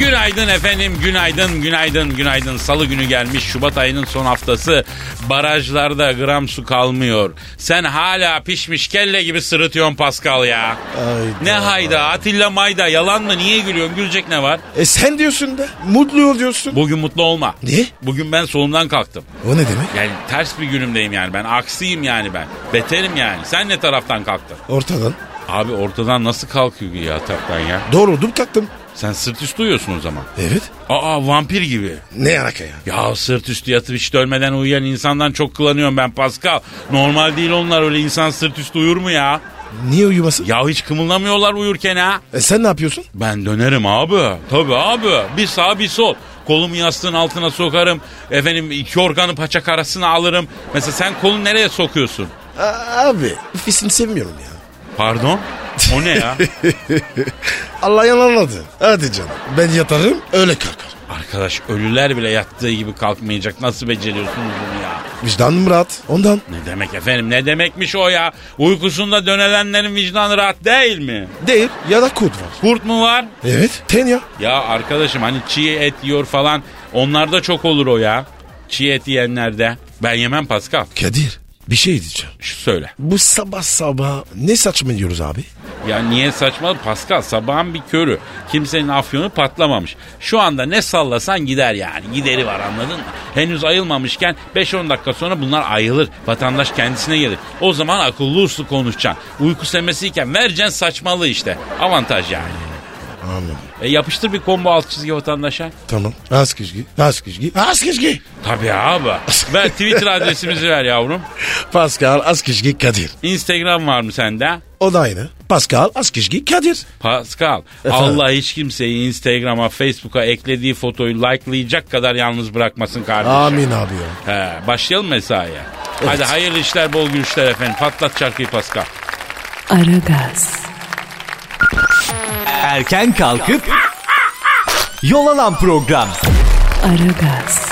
Günaydın efendim, günaydın, günaydın, günaydın. Salı günü gelmiş, Şubat ayının son haftası. Barajlarda gram su kalmıyor. Sen hala pişmiş kelle gibi sırıtıyorsun Pascal ya. Hayda. Ne hayda, Atilla Mayda, yalan mı? Niye gülüyorsun? Gülecek ne var? E sen diyorsun da. Mutlu ol diyorsun. Bugün mutlu olma. Ne? Bugün ben solumdan kalktım. O ne demek? Yani ters bir günümdeyim yani ben. Aksiyim yani ben. Beterim yani. Sen ne taraftan kalktın? Ortadan. Abi ortadan nasıl kalkıyor ya yataktan ya? Doğruldum kalktım. Sen sırt üstü uyuyorsun o zaman. Evet. Aa vampir gibi. Ne alaka ya? Ya sırt üstü yatıp hiç ölmeden uyuyan insandan çok kullanıyorum ben Pascal. Normal değil onlar öyle insan sırt üstü uyur mu ya? Niye uyumasın? Ya hiç kımıldamıyorlar uyurken ha. E sen ne yapıyorsun? Ben dönerim abi. Tabii abi. Bir sağ bir sol. Kolumu yastığın altına sokarım. Efendim iki organı paçak arasına alırım. Mesela sen kolunu nereye sokuyorsun? A- abi ofisini sevmiyorum ya. Pardon? O ne ya? Allah yanılmadı. Hadi canım. Ben yatarım öyle kalkarım. Arkadaş ölüler bile yattığı gibi kalkmayacak. Nasıl beceriyorsunuz bunu ya? Vicdanım rahat. Ondan. Ne demek efendim ne demekmiş o ya? Uykusunda dönelenlerin vicdanı rahat değil mi? Değil ya da kurt var. Kurt mu var? Evet. Ten ya. Ya arkadaşım hani çiğ et yiyor falan onlarda çok olur o ya. Çiğ et yiyenlerde. Ben yemem Pascal. Kadir bir şey diyeceğim. Şu söyle. Bu sabah sabah ne saçma diyoruz abi? Ya niye saçma Pascal sabahın bir körü. Kimsenin afyonu patlamamış. Şu anda ne sallasan gider yani. Gideri var anladın mı? Henüz ayılmamışken 5-10 dakika sonra bunlar ayılır. Vatandaş kendisine gelir. O zaman akıllı uslu konuşacaksın. Uyku semesiyken vereceksin saçmalığı işte. Avantaj yani. Anladım. E yapıştır bir combo alt çizgi vatandaşa. Tamam. Az kişgi. Az kişgi. Az kişgi. Tabii abi. Ver Twitter adresimizi ver yavrum. Pascal az kişgi Kadir. Instagram var mı sende? O da aynı. Pascal az kişgi Kadir. Pascal, Efendim? Allah hiç kimseyi Instagram'a, Facebook'a eklediği fotoyu likelayacak kadar yalnız bırakmasın kardeşim. Amin abi ya. He, başlayalım mesaiye. Hadi hayırlı işler, bol gülüşler efendim. Patlat şarkıyı Pascal. Aragaz, Erken kalkıp yol alan program. Aragaz,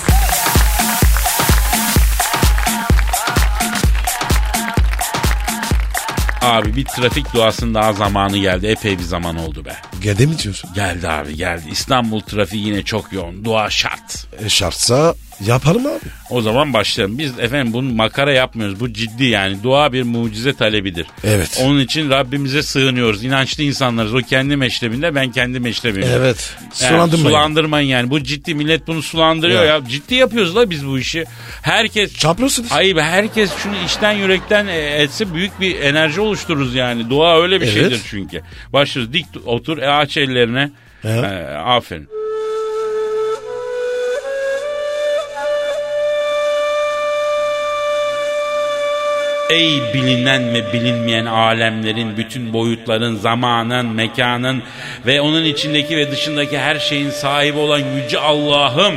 Abi bir trafik duasının daha zamanı geldi. Epey bir zaman oldu be. Gede mi diyorsun? Geldi abi geldi. İstanbul trafiği yine çok yoğun. Dua şart. E şartsa yapalım abi. O zaman başlayalım. Biz efendim bunu makara yapmıyoruz. Bu ciddi yani. Dua bir mucize talebidir. Evet. Onun için Rabbimize sığınıyoruz. İnançlı insanlarız. O kendi meşrebinde ben kendi meşrebimde. Evet. Yani Sulandırmayın. sulandırmayın yani. Bu ciddi millet bunu sulandırıyor Ya. ya. Ciddi yapıyoruz la biz bu işi. Herkes Çaplıyorsunuz. Be, herkes şunu içten yürekten e, etse büyük bir enerji oluştururuz yani. Dua öyle bir Evet. şeydir çünkü. Başlıyoruz dik otur e, aç ellerine. Evet. E, aferin. Ey bilinen ve bilinmeyen alemlerin, bütün boyutların, zamanın, mekanın ve onun içindeki ve dışındaki her şeyin sahibi olan Yüce Allah'ım,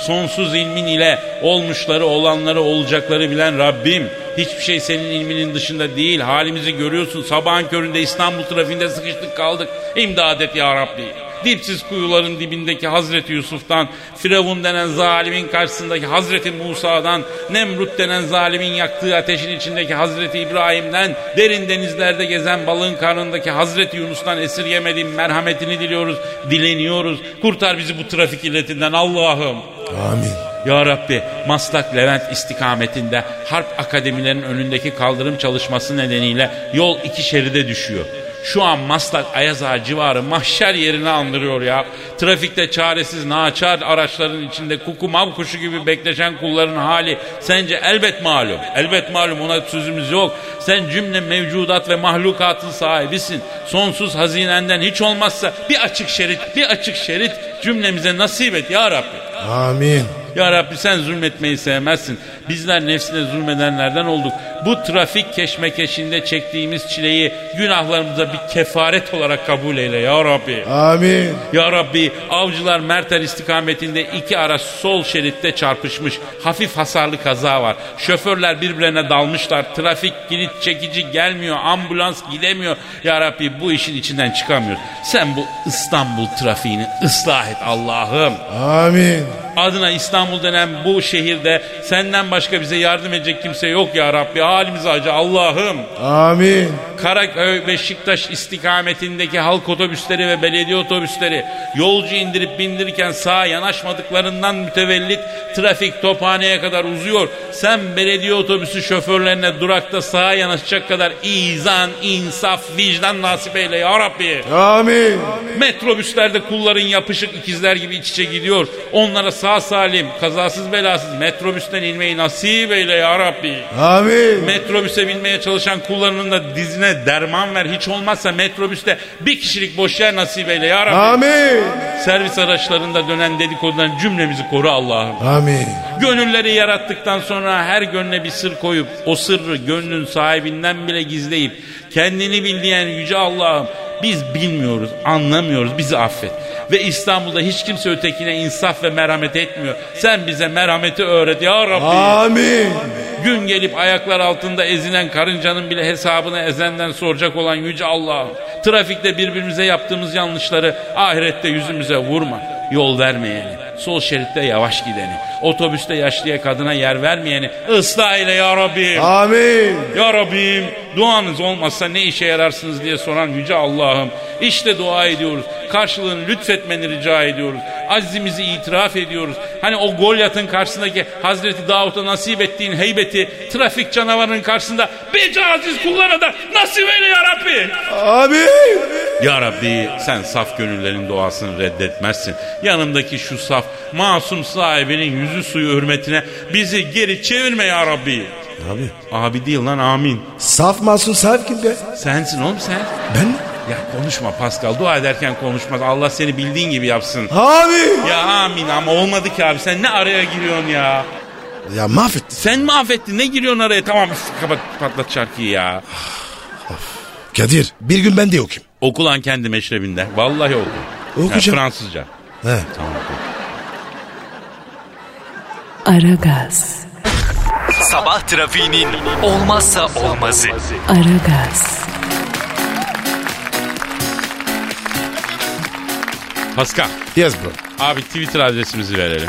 sonsuz ilmin ile olmuşları, olanları, olacakları bilen Rabbim, hiçbir şey senin ilminin dışında değil, halimizi görüyorsun, sabahın köründe İstanbul trafiğinde sıkıştık kaldık, imdad et ya Rabbi. Dipsiz kuyuların dibindeki Hazreti Yusuf'tan, Firavun denen zalimin karşısındaki Hazreti Musa'dan, Nemrut denen zalimin yaktığı ateşin içindeki Hazreti İbrahim'den, derin denizlerde gezen balığın karnındaki Hazreti Yunus'tan esirgemediğin merhametini diliyoruz, dileniyoruz. Kurtar bizi bu trafik illetinden Allah'ım. Amin. Ya Rabbi Maslak Levent istikametinde harp akademilerinin önündeki kaldırım çalışması nedeniyle yol iki şeride düşüyor. Şu an Maslak Ayaz Ağa civarı mahşer yerini andırıyor ya. Trafikte çaresiz naçar araçların içinde kuku mav kuşu gibi bekleşen kulların hali sence elbet malum. Elbet malum ona sözümüz yok. Sen cümle mevcudat ve mahlukatın sahibisin. Sonsuz hazinenden hiç olmazsa bir açık şerit, bir açık şerit cümlemize nasip et ya Rabbi. Amin. Ya Rabbi sen zulmetmeyi sevmezsin. Bizler nefsine zulmedenlerden olduk. Bu trafik keşmekeşinde çektiğimiz çileyi günahlarımıza bir kefaret olarak kabul eyle ya Rabbi. Amin. Ya Rabbi avcılar Mertel istikametinde iki araç sol şeritte çarpışmış. Hafif hasarlı kaza var. Şoförler birbirine dalmışlar. Trafik kilit çekici gelmiyor. Ambulans gidemiyor. Ya Rabbi bu işin içinden çıkamıyoruz. Sen bu İstanbul trafiğini ıslah et Allah'ım. Amin. Adına İstanbul denen bu şehirde senden başka bize yardım edecek kimse yok ya Rabbi. Halimize acı Allah'ım. Amin. Karaköy Beşiktaş istikametindeki halk otobüsleri ve belediye otobüsleri yolcu indirip bindirirken sağa yanaşmadıklarından mütevellit trafik tophaneye kadar uzuyor. Sen belediye otobüsü şoförlerine durakta sağa yanaşacak kadar izan, insaf, vicdan nasip eyle ya Rabbi. Amin. Metrobüslerde kulların yapışık ikizler gibi iç içe gidiyor. Onlara sağ salim, kazasız belasız metrobüsten inmeyi nasip eyle ya Rabbi. Amin. Metrobüse binmeye çalışan kullarının da dizine derman ver. Hiç olmazsa metrobüste bir kişilik boş yer nasip eyle ya Rabbi. Amin. Servis araçlarında dönen dedikodudan cümlemizi koru Allah'ım. Amin. Gönülleri yarattıktan sonra her gönle bir sır koyup o sırrı gönlün sahibinden bile gizleyip kendini bildiğin yüce Allah'ım biz bilmiyoruz, anlamıyoruz. Bizi affet. Ve İstanbul'da hiç kimse ötekine insaf ve merhamet etmiyor. Sen bize merhameti öğret ya Rabbi. Amin. Gün gelip ayaklar altında ezilen karıncanın bile hesabını ezenden soracak olan yüce Allah'ım. Trafikte birbirimize yaptığımız yanlışları ahirette yüzümüze vurma. Yol vermeyeni, sol şeritte yavaş gideni, otobüste yaşlıya kadına yer vermeyeni ıslah eyle ya Rabbi. Amin. Ya Rabbim duanız olmazsa ne işe yararsınız diye soran yüce Allah'ım. İşte dua ediyoruz. Karşılığını lütfetmeni rica ediyoruz. Azizimizi itiraf ediyoruz. Hani o Golyat'ın karşısındaki Hazreti Davut'a nasip ettiğin heybeti trafik canavarının karşısında bir aziz kullara da nasip eyle ya Rabbi. Amin. Ya Rabbi sen saf gönüllerin duasını reddetmezsin. Yanımdaki şu saf masum sahibinin yüzü suyu hürmetine bizi geri çevirme ya Rabbi. Abi. Abi değil lan amin. Saf masum sahip kim be? Sensin oğlum sen. Ben mi? Ya konuşma Pascal. Dua ederken konuşmaz. Allah seni bildiğin gibi yapsın. Abi. Ya amin ama olmadı ki abi. Sen ne araya giriyorsun ya? Ya mahvettin. Sen mi affettin? Ne giriyorsun araya? Tamam kapat patlat şarkıyı ya. Kadir bir gün ben de okuyayım. Oku lan kendi meşrebinde. Vallahi oku. Okuyacağım. Ya, Fransızca. He. Tamam oku. Aragaz, Sabah trafiğinin olmazsa olmazı. Aragaz, Pascal. Yes bro. Abi Twitter adresimizi verelim.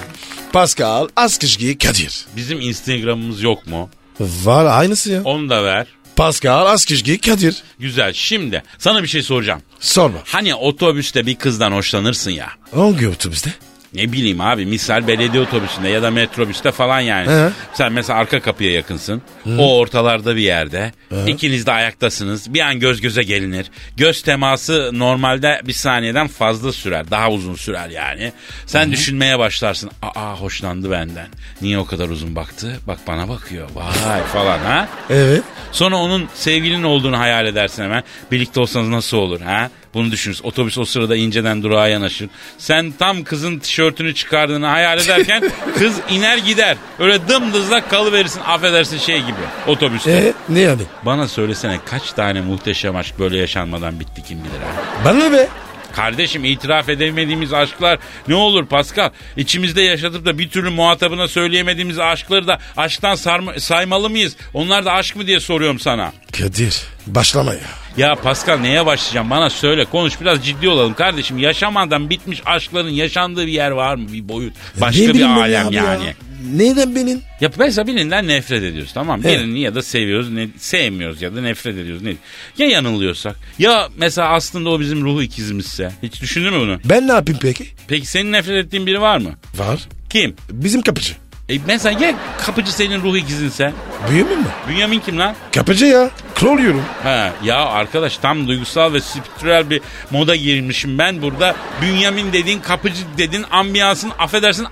Pascal Askışgi Kadir. Bizim Instagram'ımız yok mu? Var aynısı ya. Onu da ver. Pascal Askışgi Kadir. Güzel. Şimdi sana bir şey soracağım. Sorma. Hani otobüste bir kızdan hoşlanırsın ya. Hangi otobüste? Ne bileyim abi misal belediye otobüsünde ya da metrobüste falan yani. He. Sen mesela arka kapıya yakınsın. O ortalarda bir yerde. İkiniz de ayaktasınız. Bir an göz göze gelinir. Göz teması normalde bir saniyeden fazla sürer. Daha uzun sürer yani. Sen düşünmeye başlarsın. Aa hoşlandı benden. Niye o kadar uzun baktı? Bak bana bakıyor. Vay falan ha. Evet. Sonra onun sevgilin olduğunu hayal edersin hemen. Birlikte olsanız nasıl olur ha? Bunu düşünürsün. Otobüs o sırada inceden durağa yanaşır. Sen tam kızın tişörtünü çıkardığını hayal ederken kız iner gider. Öyle dımdızlak kalıverirsin affedersin şey gibi otobüste. E ne yani? Bana söylesene kaç tane muhteşem aşk böyle yaşanmadan bitti kim bilir ha? Bana be. Kardeşim itiraf edemediğimiz aşklar ne olur Pascal? İçimizde yaşatıp da bir türlü muhatabına söyleyemediğimiz aşkları da aşktan sarma- saymalı mıyız? Onlar da aşk mı diye soruyorum sana. Kadir başlama ya. Ya Pascal neye başlayacağım bana söyle konuş biraz ciddi olalım kardeşim. Yaşamadan bitmiş aşkların yaşandığı bir yer var mı bir boyut? Başka bir alem yani. Ya. Neyden benim? Ya mesela birinden nefret ediyoruz tamam mı? Evet. Birini ya da seviyoruz, ne, sevmiyoruz ya da nefret ediyoruz. Ne? Ya yanılıyorsak? Ya mesela aslında o bizim ruhu ikizimizse? Hiç düşündün mü bunu? Ben ne yapayım peki? Peki senin nefret ettiğin biri var mı? Var. Kim? Bizim kapıcı. E mesela ya kapıcı senin ruh ikizinse? Büyümün mü? Bünyamin kim lan? Kapıcı ya. Kral yiyorum. Ha, ya arkadaş tam duygusal ve spiritüel bir moda girmişim ben burada. Bünyamin dedin, kapıcı dedin, ambiyansın affedersin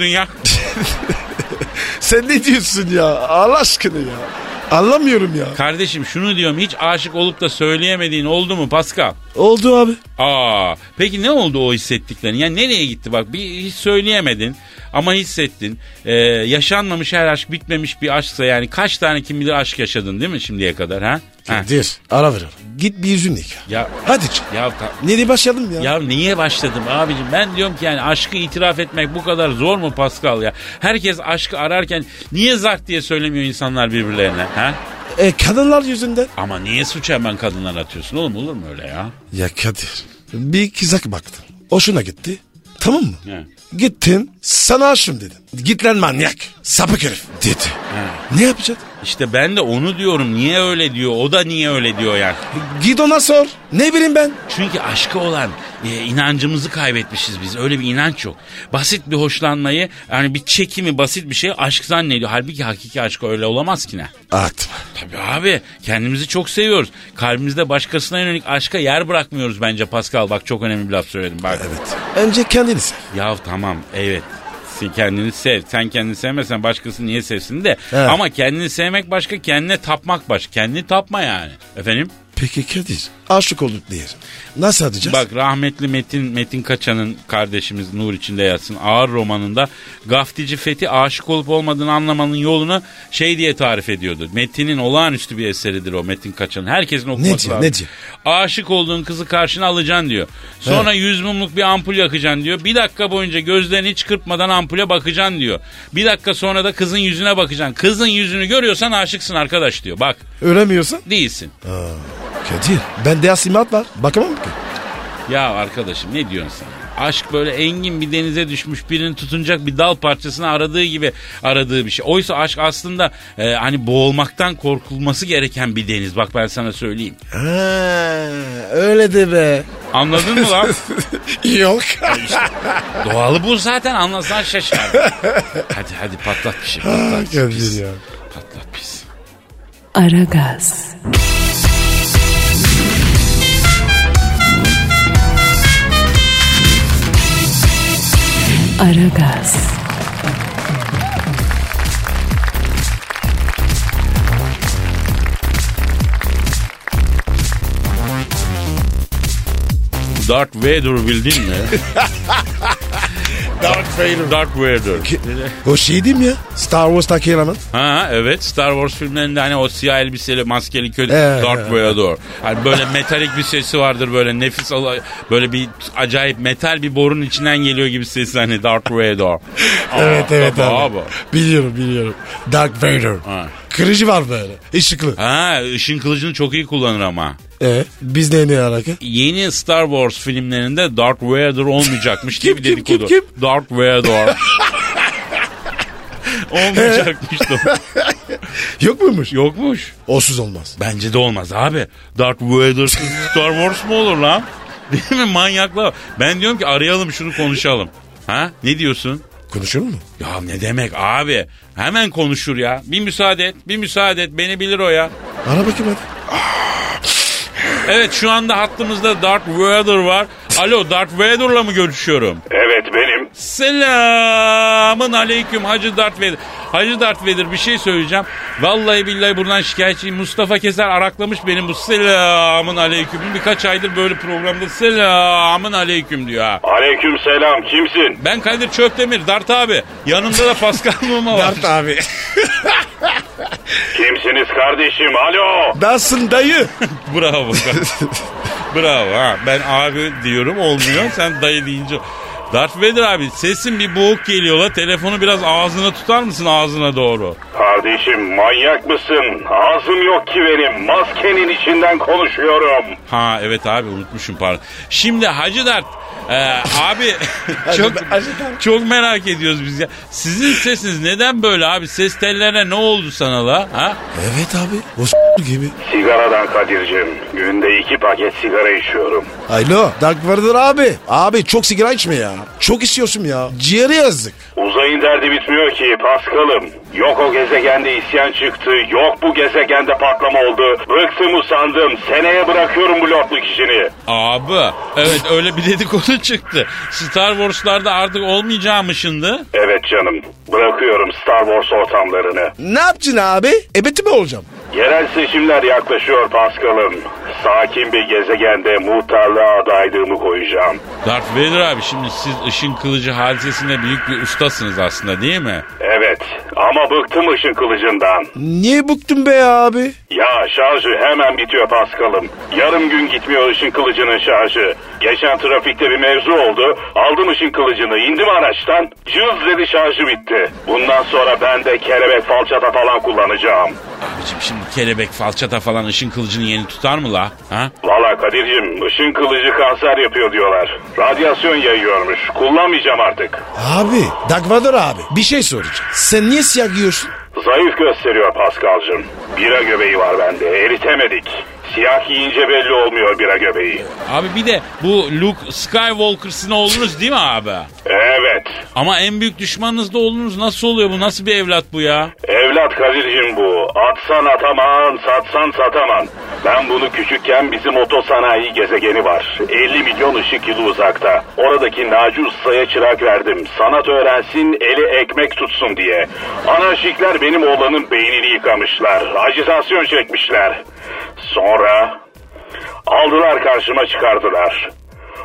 ya. Sen ne diyorsun ya? Allah aşkına ya. Anlamıyorum ya. Kardeşim şunu diyorum hiç aşık olup da söyleyemediğin oldu mu Pascal? Oldu abi. Aa, peki ne oldu o hissettiklerin? Yani nereye gitti bak bir hiç söyleyemedin ama hissettin. Ee, yaşanmamış her aşk bitmemiş bir aşksa yani kaç tane kim bilir aşk yaşadın değil mi şimdiye kadar ha? Kadir. Ara ver. Git bir yüzünü yıka. Ya Hadi canım. ya ta- Nereye başladım ya? ya niye başladım abicim? Ben diyorum ki yani aşkı itiraf etmek bu kadar zor mu Pascal ya? Herkes aşkı ararken niye zart diye söylemiyor insanlar birbirlerine ha? E kadınlar yüzünden. Ama niye suç hemen kadınlar atıyorsun oğlum olur mu öyle ya? Ya Kadir. Bir kızak baktım. Hoşuna gitti. Tamam mı? He. Gittin sana aşığım dedim. Git lan manyak. Sapık herif dedi. Ne yapacaksın? İşte ben de onu diyorum. Niye öyle diyor? O da niye öyle diyor yani? Git ona sor. Ne bileyim ben. Çünkü aşka olan e, inancımızı kaybetmişiz biz. Öyle bir inanç yok. Basit bir hoşlanmayı yani bir çekimi basit bir şey aşk zannediyor. Halbuki hakiki aşk öyle olamaz ki ne? Atma. Tabii abi kendimizi çok seviyoruz. Kalbimizde başkasına yönelik aşka yer bırakmıyoruz bence Pascal. Bak çok önemli bir laf söyledim. Bak. Evet. Önce kendini sev. Ya tamam evet. Sen kendini sev. Sen kendini sevmesen başkası niye sevsin de. Evet. Ama kendini sevmek başka, kendine tapmak başka. Kendini tapma yani. Efendim? Peki Kadir. Aşık olduk diyelim. Nasıl edeceğiz? Bak rahmetli Metin Metin Kaçan'ın kardeşimiz Nur içinde yatsın ağır romanında gaftici Fethi aşık olup olmadığını anlamanın yolunu şey diye tarif ediyordu. Metin'in olağanüstü bir eseridir o Metin Kaçan'ın. Herkesin okuması Ne diyor, lazım. ne diyor? Aşık olduğun kızı karşına alacaksın diyor. Sonra yüz mumluk bir ampul yakacaksın diyor. Bir dakika boyunca gözlerini hiç kırpmadan ampule bakacaksın diyor. Bir dakika sonra da kızın yüzüne bakacaksın. Kızın yüzünü görüyorsan aşıksın arkadaş diyor. Bak Ölemiyorsan? değilsin. Kadir. Bende asimat var. Bakamam ki. Ya arkadaşım ne diyorsun sen? Aşk böyle engin bir denize düşmüş birini tutunacak bir dal parçasını aradığı gibi aradığı bir şey. Oysa aşk aslında e, hani boğulmaktan korkulması gereken bir deniz. Bak ben sana söyleyeyim. Ha, öyle de be. Anladın mı lan? Yok. Doğalı bu zaten anlasan şaşar. hadi hadi patlat bir şey patlat. pis. Kadir ya. Patlat pis. Aragaz, Aragaz, Darth Vader bildin mi? Darth Vader. Darth Vader. O şey değil mi ya? Star Wars'taki eleman. Ha evet Star Wars filmlerinde hani o siyah elbiseli maskeli kötü Evet, Darth evet. Vader. Hani böyle metalik bir sesi vardır böyle nefis böyle bir acayip metal bir borun içinden geliyor gibi sesi hani Darth Vader. evet Aa, evet tabii abi. Biliyorum biliyorum. Darth Vader. Ha. Kırıcı var böyle. Işıklı. Ha ışın kılıcını çok iyi kullanır ama. E, biz ne ne alaka? Yeni Star Wars filmlerinde Darth Vader olmayacakmış diye bir Kim, kim, dedikodu. kim, Darth Vader. olmayacakmış da. Yok muymuş? Yokmuş. Olsuz olmaz. Bence de olmaz abi. Darth Vader'sız Star Wars mu olur lan? Değil mi manyaklar? Ben diyorum ki arayalım şunu konuşalım. Ha? Ne diyorsun? Konuşur mu? Ya ne demek abi? Hemen konuşur ya. Bir müsaade et, bir müsaade et. Beni bilir o ya. Ara bakayım hadi. Evet şu anda hattımızda Darth Vader var. Alo Darth Vader'la mı görüşüyorum? Evet benim. Selamın aleyküm Hacı Darth Vader. Hacı Darth Vader bir şey söyleyeceğim. Vallahi billahi buradan şikayetçiyim. Mustafa Keser araklamış benim bu selamın aleyküm. Birkaç aydır böyle programda selamın aleyküm diyor ha. Aleyküm selam kimsin? Ben Kadir Çöptemir Dart abi. Yanımda da Pascal Numa var. Dart abi. Kimsiniz kardeşim alo? Nasılsın dayı? Bravo. Bravo ha. Ben abi diyorum olmuyor. Sen dayı deyince. Darth Vader abi sesin bir boğuk geliyor la. Telefonu biraz ağzına tutar mısın ağzına doğru? Kardeşim manyak mısın? Ağzım yok ki benim. Maskenin içinden konuşuyorum. Ha evet abi unutmuşum pardon. Şimdi Hacı Dert e, abi çok çok merak ediyoruz biz ya. Sizin sesiniz neden böyle abi? Ses tellerine ne oldu sana la? Ha? Evet abi. O gibi. Sigaradan Kadir'cim. Günde iki paket sigara içiyorum. Alo Dark Vader abi. Abi çok sigara içme ya. Çok istiyorsun ya. Ciğeri yazdık. Uzayın derdi bitmiyor ki Paskal'ım. Yok o gezegende isyan çıktı. Yok bu gezegende patlama oldu. Bıktım usandım. Seneye bırakıyorum bu lordluk işini. Abi evet öyle bir dedikodu çıktı. Star Wars'larda artık olmayacağımışındı. Evet canım. Bırakıyorum Star Wars ortamlarını. Ne yapacaksın abi? Ebeti mi olacağım? Yerel seçimler yaklaşıyor Paskal'ım. Sakin bir gezegende muhtarlığa adaylığımı koyacağım. Darth Vader abi şimdi siz ışın kılıcı hadisesinde büyük bir ustasınız aslında değil mi? Evet ama bıktım ışın kılıcından. Niye bıktın be abi? Ya şarjı hemen bitiyor Paskal'ım. Yarım gün gitmiyor ışın kılıcının şarjı. Geçen trafikte bir mevzu oldu. Aldım ışın kılıcını indim araçtan. Cız dedi şarjı bitti. Bundan sonra ben de kelebek falçata falan kullanacağım. Abicim şimdi kelebek falçata falan ışın kılıcını yeni tutar mı la? Ha? Valla Kadir'cim ışın kılıcı kanser yapıyor diyorlar. Radyasyon yayıyormuş. Kullanmayacağım artık. Abi Dark Vader abi bir şey soracağım. Sen niye siyah giyiyorsun? Zayıf gösteriyor Paskal'cım. Bira göbeği var bende. Eritemedik. Siyah giyince belli olmuyor bira göbeği. Abi bir de bu Luke Skywalker'sın oğlunuz değil mi abi? Evet. Ama en büyük düşmanınız da oğlunuz nasıl oluyor bu? Nasıl bir evlat bu ya? Evlat Kadir'cim bu. Atsan ataman, satsan sataman. Ben bunu küçükken bizim otosanayi gezegeni var. 50 milyon ışık yılı uzakta. Oradaki Naci Usta'ya çırak verdim. Sanat öğrensin, eli ekmek tutsun diye. Anarşikler benim oğlanın beynini yıkamışlar. Ajitasyon çekmişler. Sonra aldılar karşıma çıkardılar.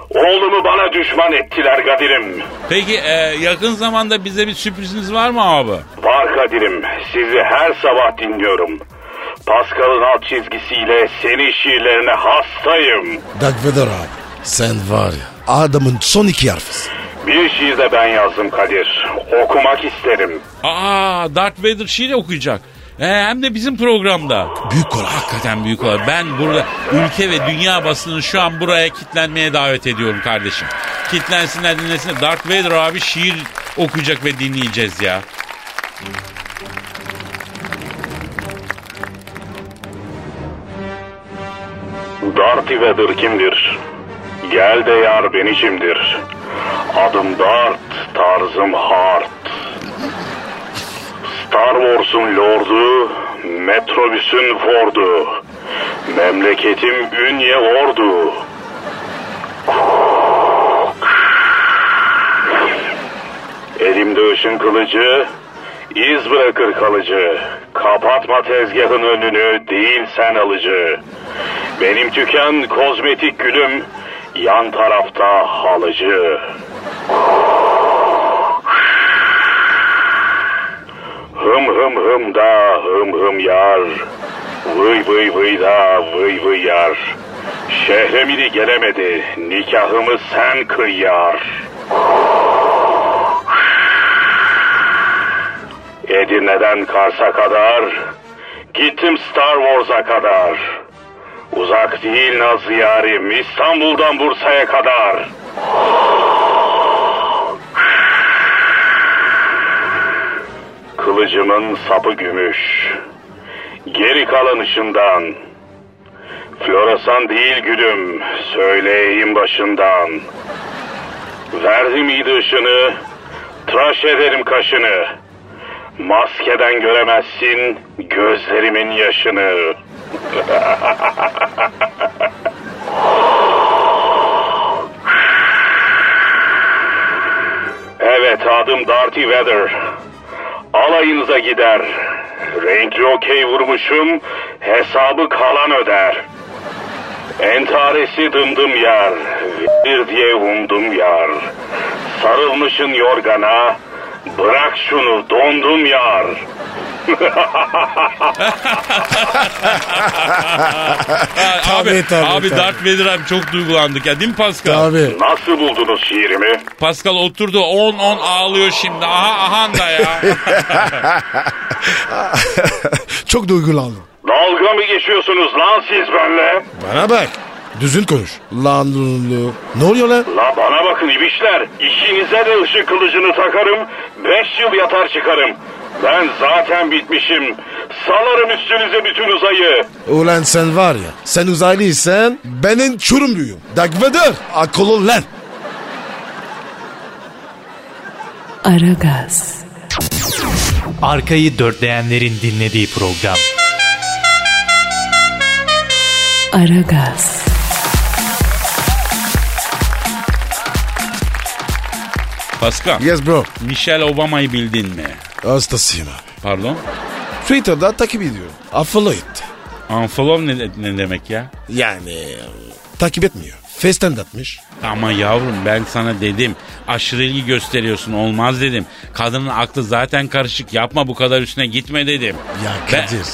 Oğlumu bana düşman ettiler Kadir'im. Peki e, yakın zamanda bize bir sürpriziniz var mı abi? Var Kadir'im. Sizi her sabah dinliyorum. Pascal'ın alt çizgisiyle senin şiirlerine hastayım. Dark Vader abi. Sen var ya adamın son iki harfısın. Bir şiir de ben yazdım Kadir. Okumak isterim. Aa Darth Vader şiir okuyacak. E, hem de bizim programda. Büyük olay. Hakikaten büyük olay. Ben burada ülke ve dünya basını şu an buraya kitlenmeye davet ediyorum kardeşim. Kitlensinler dinlesinler. Darth Vader abi şiir okuyacak ve dinleyeceğiz ya. Darth Vader kimdir? Gel de yar beni kimdir? Adım Dart, tarzım hard. Star Wars'un lordu, metrobüsün Ford'u. Memleketim Ünye Ordu. Elimde ışın kılıcı, iz bırakır kalıcı. Kapatma tezgahın önünü, değil sen alıcı. Benim tüken kozmetik gülüm, yan tarafta halıcı. Hım hım hım da hım hım yar. Vıy vıy vıy da vıy vıy yar. Şehremini gelemedi, nikahımı sen kıyar. Edirne'den Kars'a kadar, gittim Star Wars'a kadar. Uzak değil Nazlı yarim, İstanbul'dan Bursa'ya kadar. Kılıcımın sapı gümüş. Geri kalan ışından. Floresan değil gülüm, söyleyeyim başından. Verdim iyiydi ışını, tıraş ederim kaşını. Maskeden göremezsin gözlerimin yaşını. Evet adım Darty Weather. Alayınıza gider. Renkli okey vurmuşum, hesabı kalan öder. Entaresi dımdım yar, bir diye umdum yar. Sarılmışın yorgana, bırak şunu dondum yar. Abi, Tabii, tabii, abi tabii. Darth Vader abi çok duygulandık ya değil mi Pascal? Abi Nasıl buldunuz şiirimi? Pascal oturdu 10 10 ağlıyor şimdi. Aha aha da ya. çok duygulandım. Dalga mı geçiyorsunuz lan siz benle? Bana bak. Düzgün konuş. Lan lulu. Ne oluyor lan? La bana bakın ibişler. İşinize de ışık kılıcını takarım. Beş yıl yatar çıkarım. Ben zaten bitmişim. Salarım üstünüze bütün uzayı. Ulan sen var ya sen uzaylıysan benim çürümlüyüm. Dark Vader akıl ol lan. Aragaz, Arkayı dörtleyenlerin dinlediği program. Aragaz, Pascal, Yes bro. Michelle Obama'yı bildin mi? Hastasıyım abi. Pardon? Twitter'da takip ediyorum. Follow it. Unfollow ne, ne demek ya? Yani e, takip etmiyor. Face'ten atmış. Ama yavrum ben sana dedim. Aşırı ilgi gösteriyorsun olmaz dedim. Kadının aklı zaten karışık yapma bu kadar üstüne gitme dedim. Ya Ben- Kadir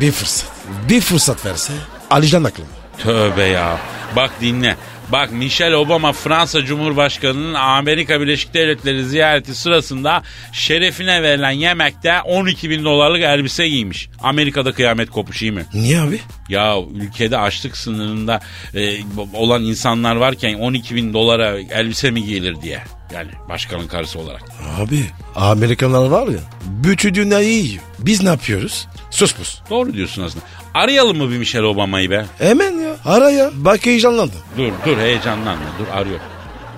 bir fırsat. Bir fırsat verse Alican aklıma. Tövbe ya. Bak dinle. Bak Michelle Obama Fransa Cumhurbaşkanı'nın Amerika Birleşik Devletleri ziyareti sırasında şerefine verilen yemekte 12 bin dolarlık elbise giymiş. Amerika'da kıyamet kopuş iyi mi? Niye abi? Ya ülkede açlık sınırında e, olan insanlar varken 12 bin dolara elbise mi giyilir diye. Yani başkanın karısı olarak. Abi Amerikanlar var ya bütün dünyayı yiyor. Biz ne yapıyoruz? Sus pus. Doğru diyorsun aslında. Arayalım mı bir Michelle Obama'yı be? Hemen ya ara ya. Bak heyecanlandım. Dur dur heyecanlanma dur arıyor.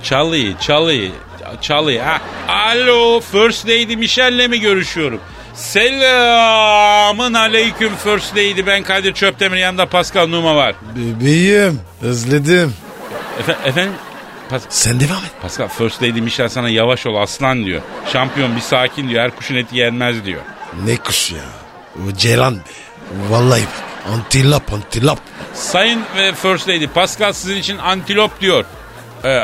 Çalıyı çalıyı çalıyı. Ha. Alo First Lady Michelle'le mi görüşüyorum? Selamın aleyküm First Lady. Ben Kadir Çöptemir yanında Pascal Numa var. Bebeğim özledim. Efe- efendim? Pas- Sen devam et. Pascal First Lady Michelle sana yavaş ol aslan diyor. Şampiyon bir sakin diyor. Her kuşun eti yenmez diyor. Ne kuş ya. O Ceylan be. Vallahi bak. Antilop antilop. Sayın ve First Lady Pascal sizin için antilop diyor. Ee,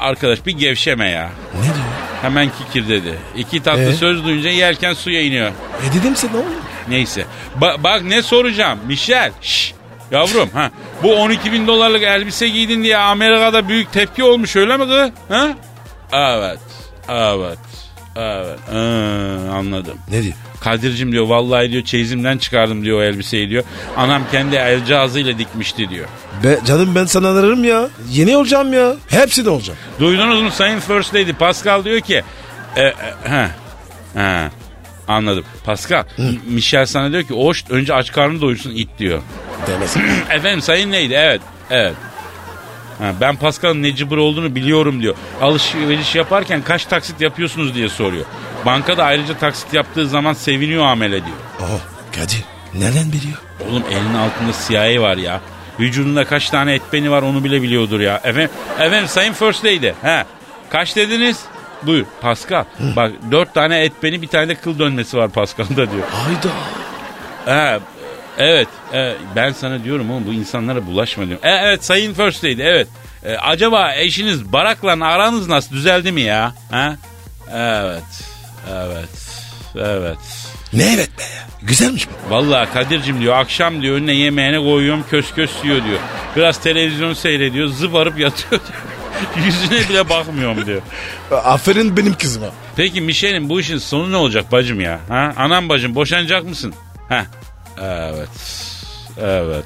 arkadaş bir gevşeme ya. Ne diyor? Hemen kikir dedi. İki tatlı Ee? söz duyunca yelken suya iniyor. E dedim sana oğlum. Neyse. Ba- bak ne soracağım. Michel. Şş, yavrum ha. Bu 12 bin dolarlık elbise giydin diye Amerika'da büyük tepki olmuş öyle mi kız? Ha? Evet. Evet. Evet. Ee, anladım. Ne diyor? Kadir'cim diyor vallahi diyor çeyizimden çıkardım diyor o elbiseyi diyor. Anam kendi el cihazıyla dikmişti diyor. Be, canım ben sana ararım ya. Yeni olacağım ya. Hepsi de olacağım. Duydunuz mu Sayın First Lady? Pascal diyor ki... E, e, he, he, anladım. Pascal, Michel sana diyor ki Oş önce aç karnını doyursun it diyor. Demesin. Efendim Sayın Lady evet, evet. Ha, ben Pascal'ın ne cıbır olduğunu biliyorum diyor. Alışveriş yaparken kaç taksit yapıyorsunuz diye soruyor. Bankada ayrıca taksit yaptığı zaman seviniyor amele diyor. oh Kadir nereden biliyor? Oğlum elinin altında CIA var ya. Vücudunda kaç tane etbeni var onu bile biliyordur ya. Efendim, efendim Sayın First Lady. He. Kaç dediniz? Buyur Pascal. Bak dört tane etbeni bir tane de kıl dönmesi var Pascal'da diyor. Hayda. He. Evet. e, ben sana diyorum oğlum bu insanlara bulaşma diyorum. E, evet Sayın First Lady evet. E, acaba eşiniz Barak'la aranız nasıl düzeldi mi ya? Ha? Evet. Evet. Evet. Ne evet be ya. Güzelmiş bu. Vallahi Kadir'cim diyor akşam diyor önüne yemeğine koyuyorum kös kös yiyor diyor. Biraz televizyon seyrediyor zıvarıp yatıyor diyor. Yüzüne bile bakmıyorum diyor. Aferin benim kızıma. Peki Michelle'in bu işin sonu ne olacak bacım ya? Ha? Anam bacım boşanacak mısın? Ha? Evet. Evet.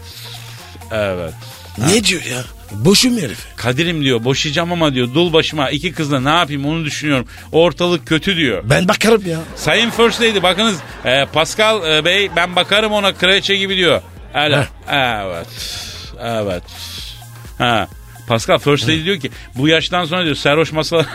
Evet. Ne diyor ya? Boşum herif. Kadir'im diyor boşayacağım ama diyor dul başıma iki kızla ne yapayım onu düşünüyorum. Ortalık kötü diyor. Ben bakarım ya. Sayın First Lady bakınız e, Pascal e, Bey ben bakarım ona kraliçe gibi diyor. Öyle. Evet. Evet. Ha. Pascal First Lady diyor ki bu yaştan sonra diyor sarhoş masalara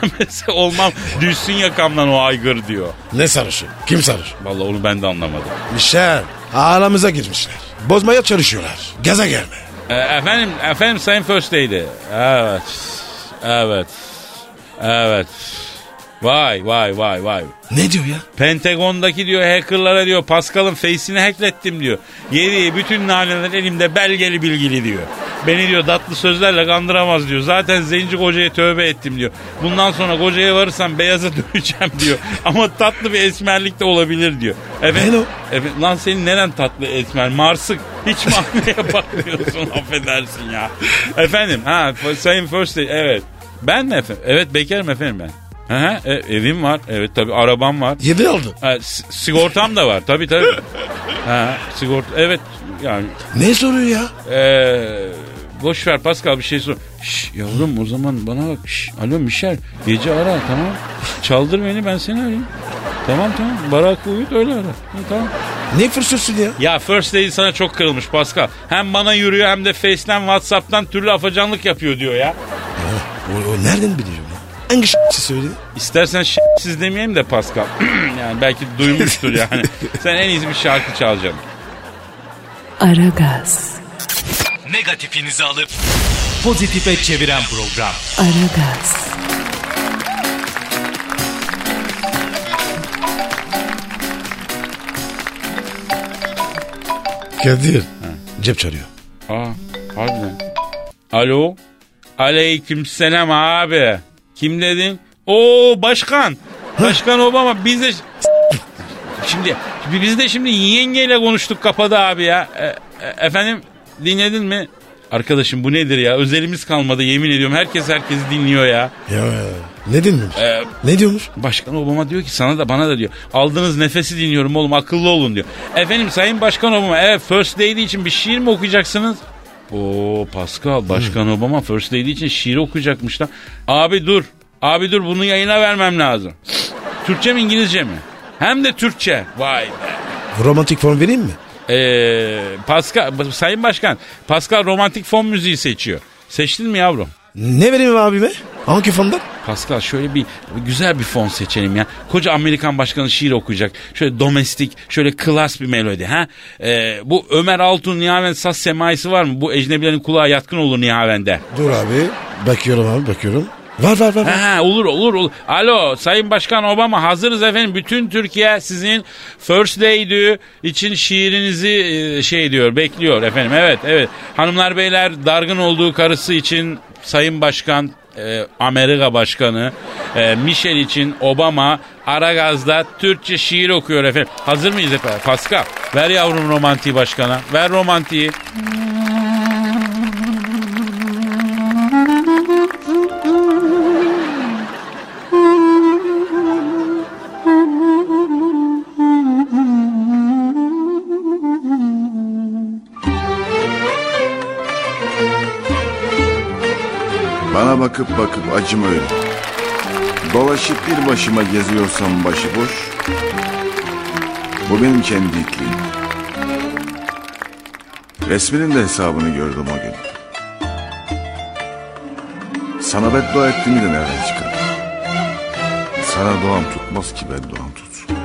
olmam düşsün yakamdan o aygır diyor. Ne sarışı? Kim sarış? Vallahi onu ben de anlamadım. Michel. Aramıza girmişler. Bozmaya çalışıyorlar. Gaza gelme. E, efendim efendim Sayın First Lady. Evet. Evet. Evet. Vay vay vay vay. Ne diyor ya? Pentagon'daki diyor hackerlara diyor Pascal'ın face'ini hacklettim diyor. Yediği bütün naneler elimde belgeli bilgili diyor. Beni diyor tatlı sözlerle kandıramaz diyor. Zaten zenci kocaya tövbe ettim diyor. Bundan sonra kocaya varırsam beyaza döneceğim diyor. Ama tatlı bir esmerlik de olabilir diyor. Evet. Ben o. Evet, lan senin neren tatlı esmer? Marsık. Hiç mahveye bakmıyorsun affedersin ya. Efendim ha Sayın First Lady, evet. Ben mi efendim? Evet bekarım efendim ben. Hı, e, evim var. Evet tabii arabam var. Yedi aldı. Ha, s- sigortam da var tabii tabii. ha, sigorta evet yani Ne soruyor ya? eee boş ver Pascal bir şey sor. Şş, yavrum o zaman bana bak. Şş, alo Michel gece ara tamam. Çaldır beni ben seni arayayım. Tamam tamam. Barak'ı uyut öyle ara. Ha, tamam. Ne fırsatçı ya? Ya First Lady sana çok kırılmış Pascal. Hem bana yürüyor hem de Face'ten Whatsapp'tan türlü afacanlık yapıyor diyor ya. O, o nereden biliyor ya? Hangi s***si söyledi? İstersen siz demeyeyim de Pascal. yani belki duymuştur yani. Sen en iyisi bir şarkı çalacaksın. Aragaz, Negatifinizi alıp pozitife çeviren program. Aragaz, Kadir. Cep çalıyor. Aa, harbiden. Alo. Aleyküm selam abi. Kim dedin? Oo başkan. Başkan Obama biz de... Şimdi biz de şimdi yengeyle konuştuk kapıda abi ya. E, e, efendim dinledin mi? Arkadaşım bu nedir ya? Özelimiz kalmadı yemin ediyorum. Herkes herkesi dinliyor ya. Ya ne dinlemiş? Ee, ne diyormuş? Başkan Obama diyor ki sana da bana da diyor. Aldığınız nefesi dinliyorum oğlum akıllı olun diyor. Efendim Sayın Başkan Obama evet First Lady için bir şiir mi okuyacaksınız? Oo Pascal Başkan Obama First Lady için şiir okuyacakmış da. Abi dur. Abi dur bunu yayına vermem lazım. Türkçe mi İngilizce mi? Hem de Türkçe. Vay be. Romantik form vereyim mi? Ee, Pascal, Sayın Başkan Pascal romantik fon müziği seçiyor. Seçtin mi yavrum? Ne vereyim abime? Hangi fondan? Pascal şöyle bir güzel bir fon seçelim ya. Koca Amerikan başkanı şiir okuyacak. Şöyle domestik, şöyle klas bir melodi ha. Ee, bu Ömer Altun Nihaven saz semaisi var mı? Bu ecnebilerin kulağa yatkın olur Nihaven'de. Dur abi. Bakıyorum abi bakıyorum. Var var var. var. Ha, olur olur olur. Alo Sayın Başkan Obama hazırız efendim. Bütün Türkiye sizin First Lady için şiirinizi e, şey diyor bekliyor efendim. Evet evet. Hanımlar beyler dargın olduğu karısı için Sayın Başkan e, Amerika Başkanı e, Michel için Obama Aragaz'da Türkçe şiir okuyor efendim. Hazır mıyız efendim? Pascal ver yavrum romantiği başkana. Ver romantiği. Bana acıma öyle. Dolaşıp bir başıma geziyorsam başıboş. Bu benim kendi itliğim. Resminin de hesabını gördüm o gün. Sana beddua ettiğimi de nereden çıkar? Sana duam tutmaz ki bedduam tut.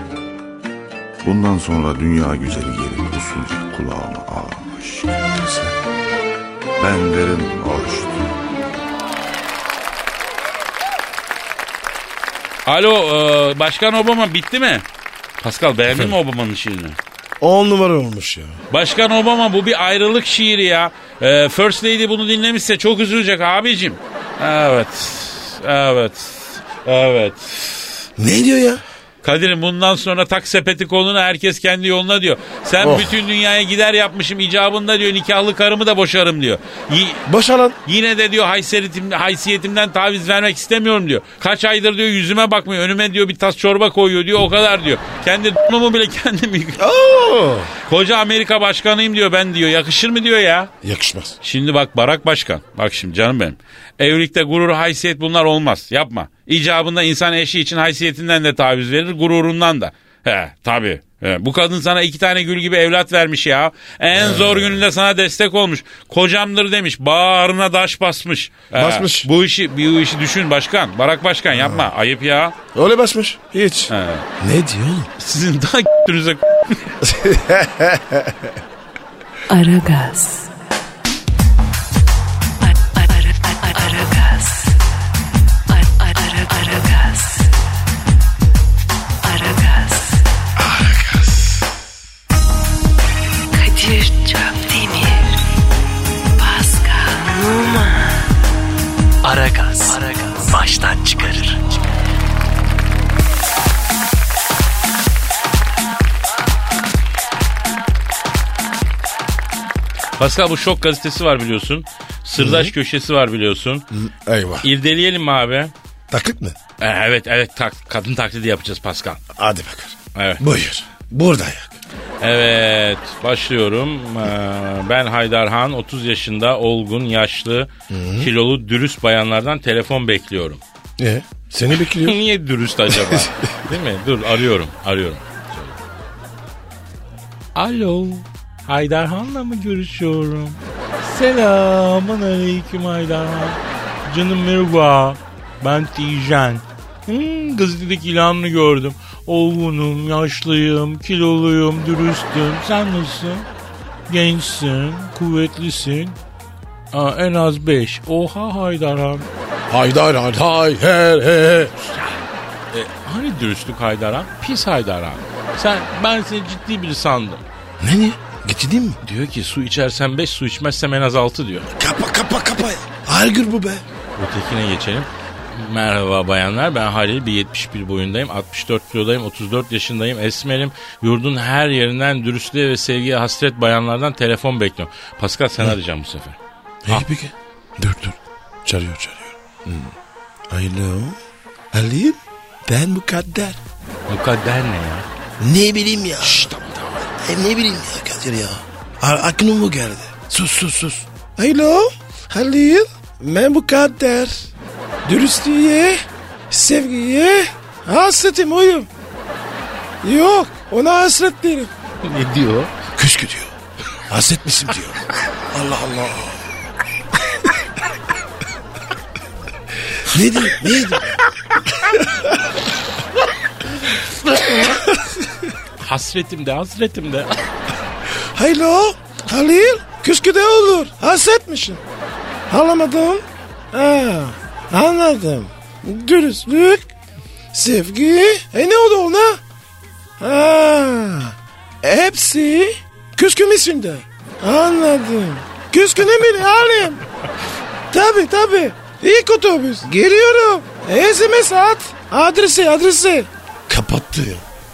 Bundan sonra dünya güzeli gelip usulca kulağıma ağlamış. Ben derim hoştu. Alo e, Başkan Obama bitti mi? Pascal beğendin mi Obama'nın şiirini? 10 numara olmuş ya. Başkan Obama bu bir ayrılık şiiri ya. Ee, First Lady bunu dinlemişse çok üzülecek abicim. Evet. Evet. Evet. Ne diyor ya? Kadir'im bundan sonra tak sepeti koluna herkes kendi yoluna diyor. Sen Oh. bütün dünyaya gider yapmışım icabında diyor nikahlı karımı da boşarım diyor. Y- Boşa lan. Yine de diyor haysiyetim, haysiyetimden taviz vermek istemiyorum diyor. Kaç aydır diyor yüzüme bakmıyor. Önüme diyor bir tas çorba koyuyor diyor o kadar diyor. Kendi d***numu bile kendim. Oo. Koca Amerika başkanıyım diyor ben diyor. Yakışır mı diyor ya. Yakışmaz. Şimdi bak Barak Başkan. Bak şimdi canım benim. Evlilikte gurur, haysiyet bunlar olmaz. Yapma. İcabında insan eşi için haysiyetinden de taviz verir, gururundan da. He tabii. He, bu kadın sana iki tane gül gibi evlat vermiş ya. En zor gününde sana destek olmuş. Kocamdır demiş. Bağrına daş basmış. He, Basmış. bu işi bu işi düşün başkan. Barak Başkan yapma. Ayıp ya. Öyle basmış. Hiç. He. Ne diyor? Sizin daha g***ünüze Aragaz. Pascal bu şok gazetesi var biliyorsun. Sırdaş köşesi var biliyorsun. Eyvah. İrdeleyelim mi abi? Taklit mi? Ee, Evet evet tak, kadın taklidi yapacağız Pascal. Hadi bakalım. Evet. Buyur. Burada yak. Evet başlıyorum. Ee, Ben Haydarhan 30 yaşında olgun yaşlı kilolu dürüst bayanlardan telefon bekliyorum. E, seni bekliyor. Niye dürüst acaba? Değil mi? Dur arıyorum arıyorum. Alo. Haydarhan'la mı görüşüyorum? Selamun aleyküm Haydarhan. Canım merhaba. Ben Tijen. Hmm, gazetedeki ilanını gördüm. Olgunum, yaşlıyım, kiloluyum, dürüstüm. Sen nasılsın? Gençsin, kuvvetlisin. Aa, en az beş. Oha Haydarhan. Haydar hay hay he he. E, hani dürüstlük Haydarhan? Pis Haydarhan. Sen, ben seni ciddi biri sandım. Ne ne? Geçideyim mi? Diyor ki su içersen 5 su içmezsem en az 6 diyor. Kapa kapa kapa. Aygır bu be. Ötekine geçelim. Merhaba bayanlar ben Halil bir 71 boyundayım 64 kilodayım 34 yaşındayım esmerim yurdun her yerinden dürüstlüğe ve sevgiye hasret bayanlardan telefon bekliyorum. Pascal sen arayacağım bu sefer. Ne peki? Dur dur. Çağırıyor çağırıyor. Hmm. Alo. Halil. Ben mukadder. Mukadder ne ya? Ne bileyim ya. Şşş tamam tamam. E, ne bileyim ya Kadir ya. Aklıma geldi? Sus sus sus. Alo. Halil. Ben mukadder. Dürüstlüğe, sevgiye hasretim oyum. Yok ona hasret değilim. ne diyor? Küskü diyor. Hasret misin diyor. Allah Allah. ne diyor? Ne diyor? Hasretim de hasretim de. Haylo. Halil. Küskü de olur. Hasretmişim. Anlamadım. Ha, anladım. Dürüstlük, sevgi. E ne oldu ona? Ha, hepsi küskün içinde. Anladım. Küskün emiri halim. Tabi tabi. İlk otobüs. Geliyorum. SMS at. Adresi adresi. Kapattı.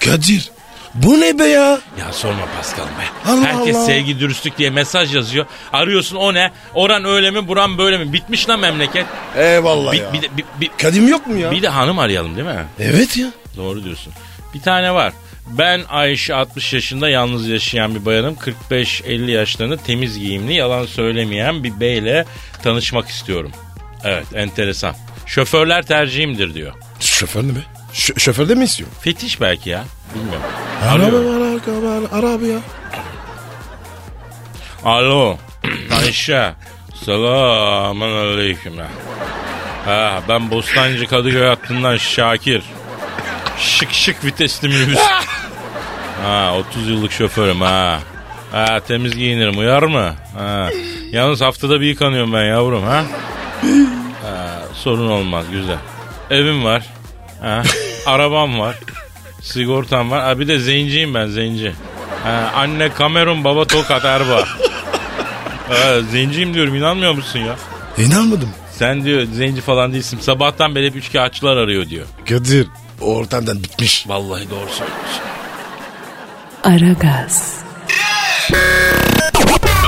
Kadir. Bu ne be ya? Ya sorma Pascal be. Allah Herkes Allah. sevgi dürüstlük diye mesaj yazıyor. Arıyorsun o ne? Oran öyle mi buran böyle mi? Bitmiş lan memleket. Eyvallah Bir, bir, de- bir, bir, Kadim yok mu ya? bir de hanım arayalım değil mi? Evet ya. Doğru diyorsun. Bir tane var. Ben Ayşe 60 yaşında yalnız yaşayan bir bayanım. 45-50 yaşlarında temiz giyimli, yalan söylemeyen bir beyle tanışmak istiyorum. Evet, enteresan. Şoförler tercihimdir diyor. Şoför ne be? Ş- şoför de mi istiyor? Fetiş belki ya. Bilmiyorum. Araba Arıyor. var, araba, ara abi ya. Alo. Ayşe. Selamun aleyküm. ya. Ha, ben Bostancı Kadıköy hattından Şakir. Şık şık vitesli minibüs. Ha, 30 yıllık şoförüm ha. Ha, temiz giyinirim uyar mı? Ha. Yalnız haftada bir yıkanıyorum ben yavrum ha. ha sorun olmaz güzel. Evim var. Ha. Arabam var. Sigortam var. Ha, bir de zenciyim ben zenci. Ha, anne Kamerun baba Tokat Erbaa. Ha, zenciyim diyorum inanmıyor musun ya? İnanmadım. Sen diyor zenci falan değilsin. Sabahtan beri hep üçkağıtçılar arıyor diyor. Kadir ortamdan bitmiş. Vallahi doğru söylüyorsun. Aragaz,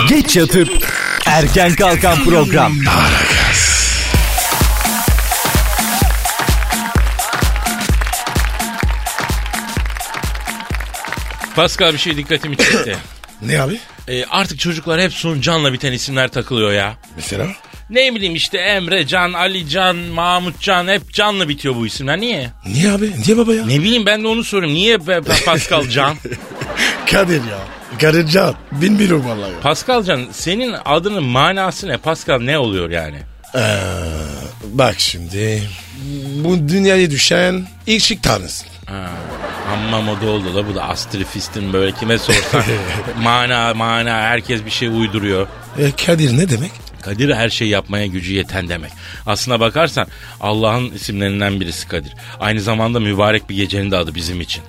Geç yatıp erken kalkan program. Pascal bir şey dikkatimi çekti. Ne abi? Ee, artık çocuklar hep Suncan'la biten isimler takılıyor ya. Mesela? Ne bileyim işte Emre Can, Ali Can, Mahmut Can hep canlı bitiyor bu isimler. Niye? Niye abi? Niye baba ya? Ne bileyim ben de onu soruyorum. Niye be- Pascal Can? Kadir ya. Kadir Can. Bilmiyorum vallahi. ya. Pascal Can senin adının manası ne? Pascal ne oluyor yani? Ee, bak şimdi. Bu dünyaya düşen ilk şık tanrısı. Ha, amma moda oldu da bu da astrifistin böyle kime sorsan mana mana herkes bir şey uyduruyor. E, Kadir ne demek? Kadir her şeyi yapmaya gücü yeten demek. Aslına bakarsan Allah'ın isimlerinden birisi Kadir. Aynı zamanda mübarek bir gecenin de adı bizim için.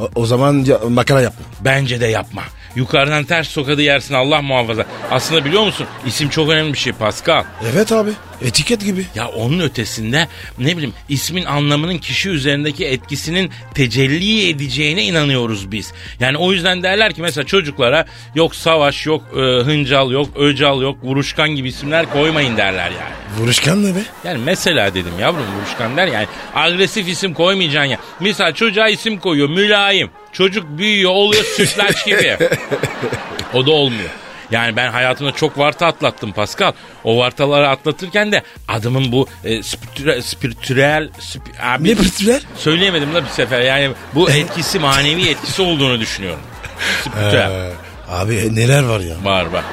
O, o zaman ya, makara yapma. Bence de yapma. Yukarıdan ters sokadı yersin Allah muhafaza. Aslında biliyor musun isim çok önemli bir şey Pascal. Evet abi. Etiket gibi. Ya onun ötesinde ne bileyim ismin anlamının kişi üzerindeki etkisinin tecelli edeceğine inanıyoruz biz. Yani o yüzden derler ki mesela çocuklara yok savaş yok e, hıncal yok öcal yok vuruşkan gibi isimler koymayın derler yani. Vuruşkan ne be? Yani mesela dedim yavrum vuruşkan der yani agresif isim koymayacaksın ya. Misal çocuğa isim koyuyor mülayim. Çocuk büyüyor oluyor sütlaç gibi. O da olmuyor. Yani ben hayatımda çok varta atlattım Pascal. O vartaları atlatırken de adımın bu e, spiritüel, spiritüel spi- abi, Ne pırtüler? söyleyemedim de bir sefer. Yani bu etkisi manevi etkisi olduğunu düşünüyorum. Spiritüel. Ee, abi neler var ya. Var var.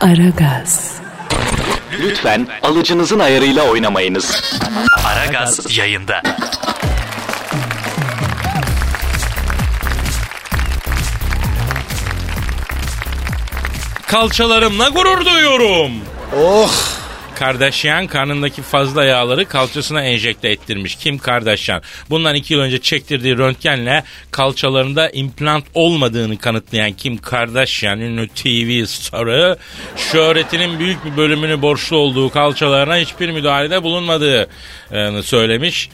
Aragaz, Lütfen alıcınızın ayarıyla oynamayınız. Aragaz yayında. Kalçalarımla gurur duyuyorum. Oh. Kardashian karnındaki fazla yağları kalçasına enjekte ettirmiş. Kim Kardashian? Bundan iki yıl önce çektirdiği röntgenle kalçalarında implant olmadığını kanıtlayan Kim Kardashian ünlü TV starı şöhretinin büyük bir bölümünü borçlu olduğu kalçalarına hiçbir müdahalede bulunmadığını söylemiş.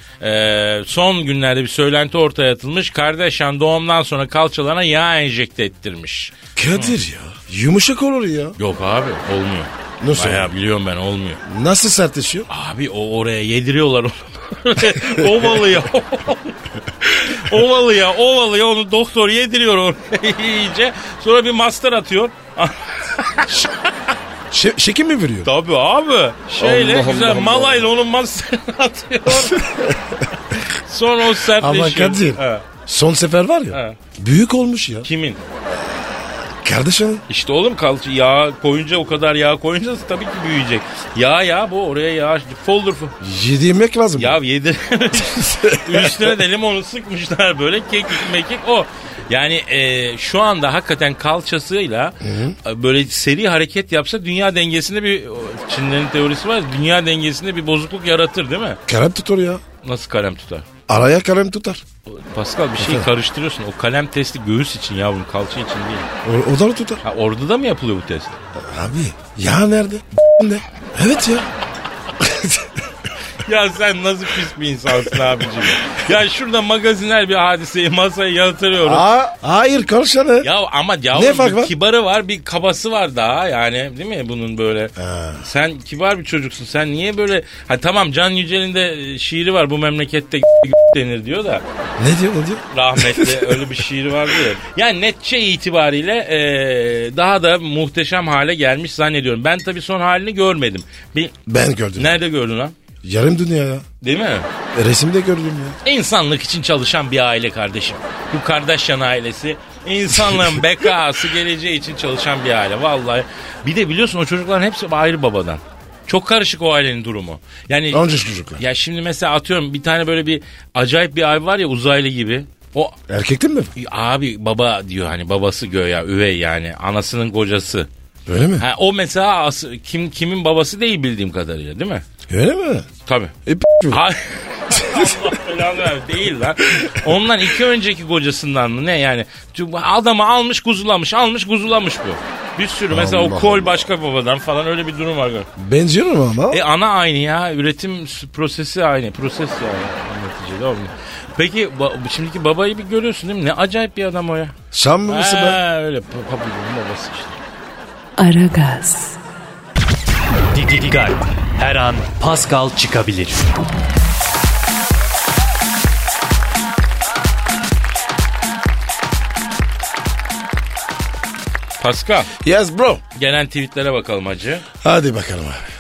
Son günlerde bir söylenti ortaya atılmış. Kardashian doğumdan sonra kalçalarına yağ enjekte ettirmiş. Kadir ya. Yumuşak olur ya. Yok abi olmuyor. Nasıl? Bayağı biliyorum ben olmuyor. Nasıl sertleşiyor? Abi o oraya yediriyorlar onu. ovalıya. ovalıya, ovalıya onu doktor yediriyor onu iyice. Sonra bir master atıyor. Şe- şekim mi veriyor? Tabii abi. Şeyle Allah güzel Allah malayla onun masterini atıyor. Sonra o sertleşiyor. Ama Kadir. Ha, Son sefer var ya. ha. Büyük olmuş ya. Kimin? Kardeşim. İşte oğlum kalça yağ koyunca o kadar yağ koyunca tabii ki büyüyecek. Yağ ya bu oraya yağ folder fo- Yedi yemek lazım. Ya yedir. Üstüne de limonu sıkmışlar böyle kekik mekik o. Yani e, şu anda hakikaten kalçasıyla e, böyle seri hareket yapsa dünya dengesinde bir o, Çinlerin teorisi var. ya, Dünya dengesinde bir bozukluk yaratır değil mi? Kalem tutar ya. Nasıl kalem tutar? Araya kalem tutar. Pascal bir şey karıştırıyorsun. O kalem testi göğüs için yavrum kalça için değil. O, o da tutar. Ha, orada da mı yapılıyor bu test? Abi ya nerede? Ne? Evet ya. Ya sen nasıl pis bir insansın abicim. ya şurada magazinel bir hadiseyi masaya yatırıyorum. Aa, hayır karşına. Ya ama ya Ne fark var? kibarı var bir kabası var daha yani değil mi bunun böyle. Sen kibar bir çocuksun sen niye böyle ha tamam Can Yücel'in de e, şiiri var bu memlekette denir diyor da Ne diyor ne diyor? rahmetli öyle bir şiiri vardı ya. Yani netçe itibariyle e, daha da muhteşem hale gelmiş zannediyorum. Ben tabii son halini görmedim. Bir, Ben gördüm. nerede gördün lan? Yarım dünya ya. Değil mi? Resimde gördüm ya. İnsanlık için çalışan bir aile kardeşim. Bu Kardashian ailesi insanlığın bekası geleceği için çalışan bir aile. Vallahi. Bir de biliyorsun o çocukların hepsi ayrı babadan. Çok karışık o ailenin durumu. Yani Onca çocuklar. ya şimdi mesela atıyorum bir tane böyle bir acayip bir abi var ya uzaylı gibi. O Erkektin mi? abi baba diyor hani babası göya üvey yani anasının kocası. Öyle mi? Ha, o mesela as- kim kimin babası değil bildiğim kadarıyla değil mi? Öyle mi? Tabii. E, p-. Hayır. Ver. Değil lan. Ondan iki önceki kocasından mı ne yani? Adamı almış kuzulamış almış kuzulamış bu. Bir sürü mesela o Allah kol Allah. başka babadan falan öyle bir durum var. Benziyorum ama. E ana aynı ya üretim prosesi aynı proses yani neticede olmuyor. Peki ba- şimdiki babayı bir görüyorsun değil mi? Ne acayip bir adam o ya. Şam mısın be? Ha, öyle babası işte. Aragaz, Dikkat. Her an Pascal çıkabilir. Pascal Yes bro. gelen tweetlere bakalım hacı. Hadi bakalım abi.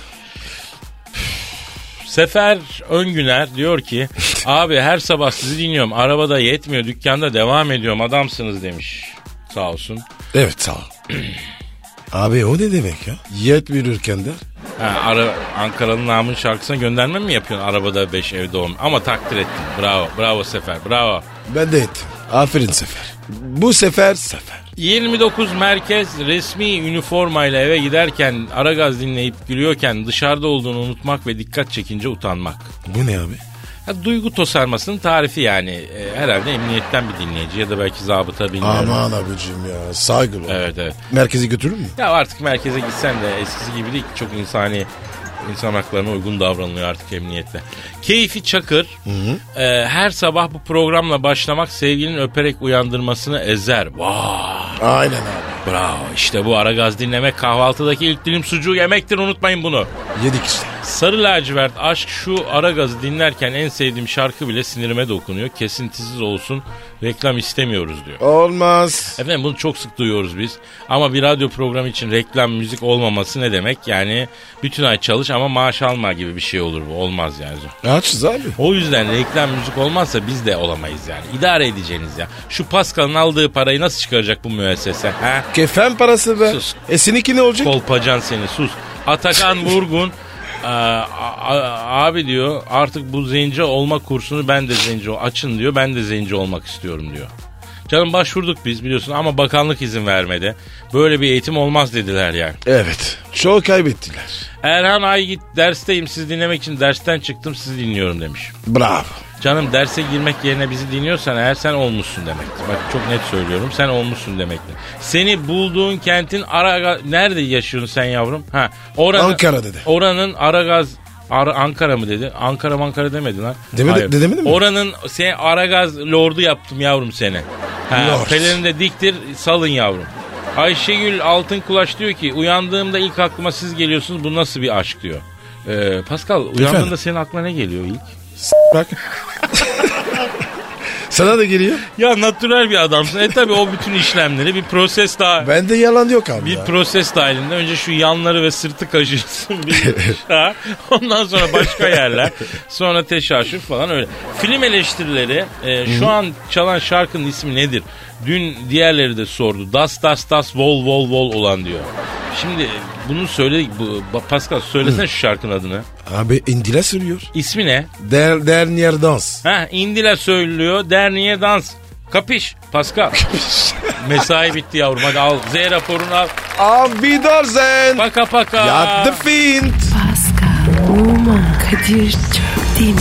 Sefer Öngüner diyor ki abi her sabah sizi dinliyorum arabada yetmiyor dükkanda devam ediyorum adamsınız demiş sağ olsun. Evet sağ ol. abi o ne demek ya? Yet verirken de. Ha, ara, Ankara'nın namın şarkısına gönderme mi yapıyorsun arabada 5 evde 10 ama takdir ettim bravo bravo Sefer bravo. Ben de ettim. Aferin Sefer. Bu sefer Sefer. 29 merkez resmi üniformayla eve giderken ara gaz dinleyip gülüyorken dışarıda olduğunu unutmak ve dikkat çekince utanmak. Bu ne abi? Ha, duygu tosarmasının tarifi yani. E, herhalde emniyetten bir dinleyici ya da belki zabıta bilmiyorum. Aman abicim ya saygılı. Evet evet. Merkezi götürür mü? Ya artık merkeze gitsen de eskisi gibi değil. Çok insani insan haklarına uygun davranılıyor artık emniyette. Keyfi Çakır e, her sabah bu programla başlamak sevgilinin öperek uyandırmasını ezer. Vay Aynen abi. bravo işte bu ara gaz dinlemek kahvaltıdaki ilk dilim sucuğu yemektir unutmayın bunu. Yedik işte. Sarı lacivert aşk şu ara gazı dinlerken en sevdiğim şarkı bile sinirime dokunuyor. Kesintisiz olsun reklam istemiyoruz diyor. Olmaz. Efendim bunu çok sık duyuyoruz biz. Ama bir radyo programı için reklam müzik olmaması ne demek? Yani bütün ay çalış ama maaş alma gibi bir şey olur bu. Olmaz yani. Açız abi. O yüzden reklam müzik olmazsa biz de olamayız yani. İdare edeceğiniz ya. Şu Pascal'ın aldığı parayı nasıl çıkaracak bu müessese? Ha? Kefen parası be. Sus. E seninki ne olacak? Kolpacan seni sus. Atakan Vurgun "Aa, a- a- abi diyor artık bu zenci olma kursunu ben de zenci açın diyor. Ben de zenci olmak istiyorum diyor. Canım başvurduk biz biliyorsun ama bakanlık izin vermedi. Böyle bir eğitim olmaz dediler yani. Evet. Çok kaybettiler. Erhan ay git dersteyim sizi dinlemek için dersten çıktım sizi dinliyorum demiş. Bravo. Canım derse girmek yerine bizi dinliyorsan eğer sen olmuşsun demektir. Bak çok net söylüyorum sen olmuşsun demektir. Seni bulduğun kentin Araga... Nerede yaşıyorsun sen yavrum? Ha, oranın, Ankara dedi. Oranın Aragaz... Ara, Ankara mı dedi? Ankara Ankara demedi lan. Demedi- Hayır. de- demedi mi? Oranın sen Aragaz lordu yaptım yavrum seni. Ha, Lord. pelerini de diktir salın yavrum. Ayşegül Altın Kulaç diyor ki uyandığımda ilk aklıma siz geliyorsunuz bu nasıl bir aşk diyor. Ee, Pascal uyandığında Efendim? senin aklına ne geliyor ilk? Bak. Sana da geliyor. Ya natürel bir adamsın. E tabi o bütün işlemleri bir proses daha Bende yalan yok abi bir ya. proses dahilinde önce şu yanları ve sırtı kaşırsın bir ha, ondan sonra başka yerler sonra teşaşür falan öyle. Film eleştirileri e, şu an çalan şarkının ismi nedir? Dün diğerleri de sordu. Das das das vol vol vol olan diyor. Şimdi bunu söyle bu Pascal söylesene şu şarkının adını. Abi indile söylüyor. İsmi ne? Der, dernier dans. Ha indile söylüyor. Derniye dans. Kapış Pascal. Mesai bitti yavrum hadi al. Z raporunu al. Abi Dorzen. Paka paka. Yattı fint. Pascal, Oman, Kadir çok değil mi?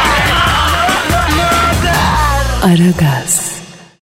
Aragaz.